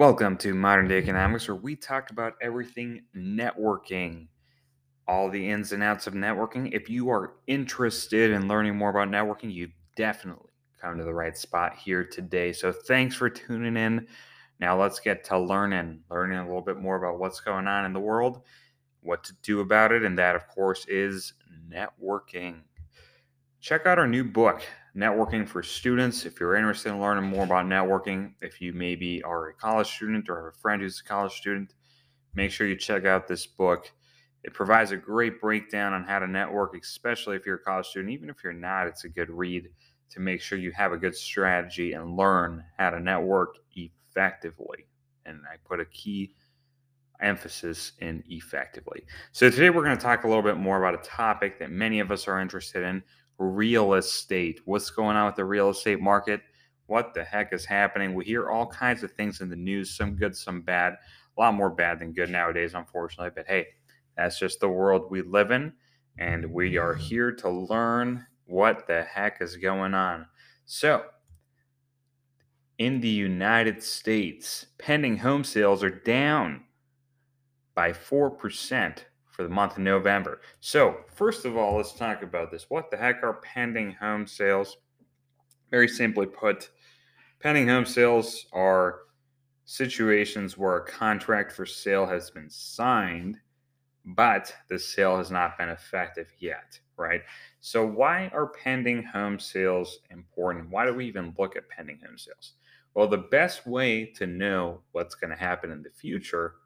Welcome to Modern Day Economics, where we talk about everything networking, all the ins and outs of networking. If you are interested in learning more about networking, you definitely come to the right spot here today. So, thanks for tuning in. Now, let's get to learning, learning a little bit more about what's going on in the world, what to do about it, and that, of course, is networking. Check out our new book, networking for students. If you're interested in learning more about networking, if you maybe are a college student or have a friend who's a college student, make sure you check out this book. It provides a great breakdown on how to network, especially if you're a college student. Even if you're not, it's a good read to make sure you have a good strategy and learn how to network effectively. And I put a key emphasis in effectively. So today we're going to talk a little bit more about a topic that many of us are interested in, real estate. What's going on with the real estate market? What the heck is happening? We hear all kinds of things in the news, some good, some bad. A lot more bad than good nowadays, unfortunately. But hey, that's just the world we live in. And we are here to learn what the heck is going on. So, in the United States, pending home sales are down by 4% for the month of November. So, first of all, let's talk about this. What the heck are pending home sales? Very simply put, pending home sales are situations where a contract for sale has been signed, but the sale has not been effective yet, right? So, why are pending home sales important? Why do we even look at pending home sales? Well, the best way to know what's going to happen in the future,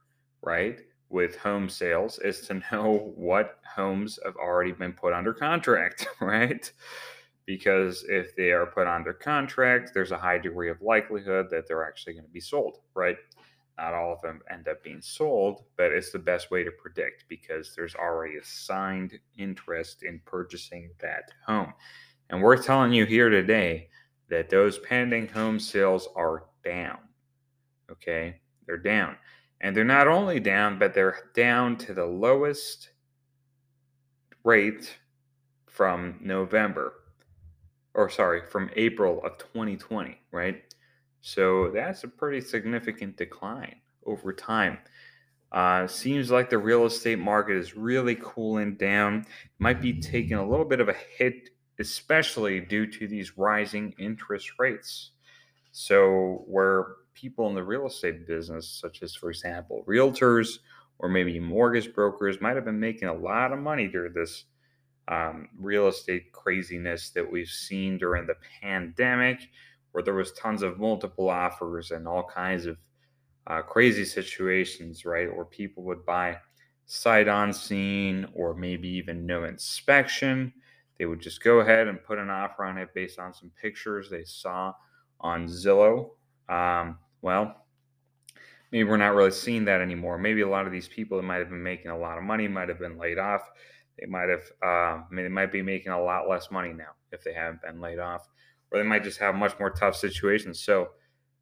right, with home sales is to know what homes have already been put under contract, right? Because if they are put under contract, there's a high degree of likelihood that they're actually going to be sold, right? Not all of them end up being sold, but it's the best way to predict because there's already a signed interest in purchasing that home. And we're telling you here today that those pending home sales are down. Okay, they're down. And they're not only down, but they're down to the lowest rate from November, or sorry, from April of 2020, right? So that's a pretty significant decline over time. Uh, seems like the real estate market is really cooling down. Might be taking a little bit of a hit, especially due to these rising interest rates. So, where people in the real estate business, such as, for example, realtors or maybe mortgage brokers, might have been making a lot of money during this um, real estate craziness that we've seen during the pandemic, where there was tons of multiple offers and all kinds of uh, crazy situations, right? Where people would buy sight unseen or maybe even no inspection. They would just go ahead and put an offer on it based on some pictures they saw on Zillow. Um, well, maybe we're not really seeing that anymore. Maybe a lot of these people that might have been making a lot of money might have been laid off. They might have, uh, they might be making a lot less money now if they haven't been laid off, or they might just have much more tough situations. So,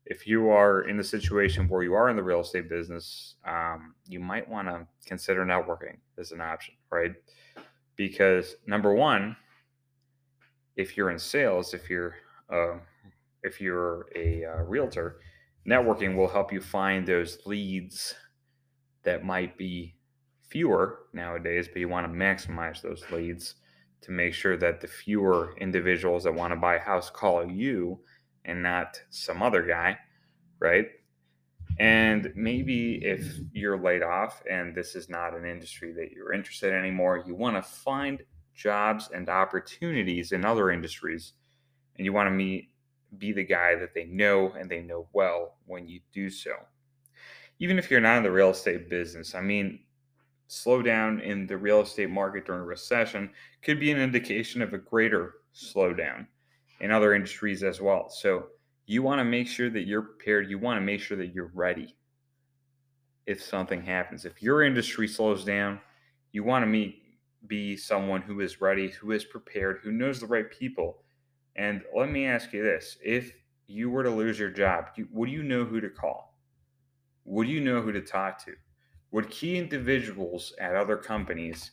if you are in the situation where you are in the real estate business, um, you might want to consider networking as an option, right? Because number one, if you're in sales, if you're uh, if you're a uh, realtor, networking will help you find those leads that might be fewer nowadays, but you want to maximize those leads to make sure that the fewer individuals that want to buy a house call you and not some other guy, right? And maybe if you're laid off and this is not an industry that you're interested in anymore, you want to find jobs and opportunities in other industries and you want to meet be the guy that they know and they know well when you do so. Even if you're not in the real estate business, I mean, slowdown in the real estate market during a recession could be an indication of a greater slowdown in other industries as well. So you want to make sure that you're prepared. You want to make sure that you're ready if something happens. If your industry slows down, you want to meet be someone who is ready, who is prepared, who knows the right people and let me ask you this if you were to lose your job, would you know who to call? Would you know who to talk to? Would key individuals at other companies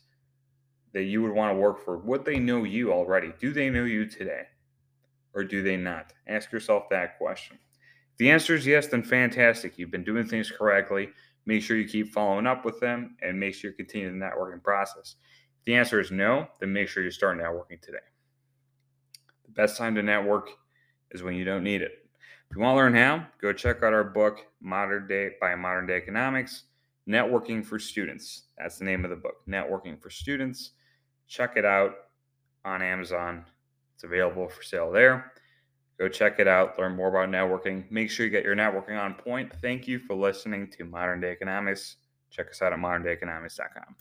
that you would want to work for, would they know you already? Do they know you today? Or do they not? Ask yourself that question. If the answer is yes, then fantastic. You've been doing things correctly. Make sure you keep following up with them and make sure you continue the networking process. If the answer is no, then make sure you start networking today. The best time to network is when you don't need it. If you want to learn how, go check out our book, Modern Day by Modern Day Economics, Networking for Students. That's the name of the book, Networking for Students. Check it out on Amazon. It's available for sale there. Go check it out, learn more about networking. Make sure you get your networking on point. Thank you for listening to Modern Day Economics. Check us out at moderndayeconomics.com.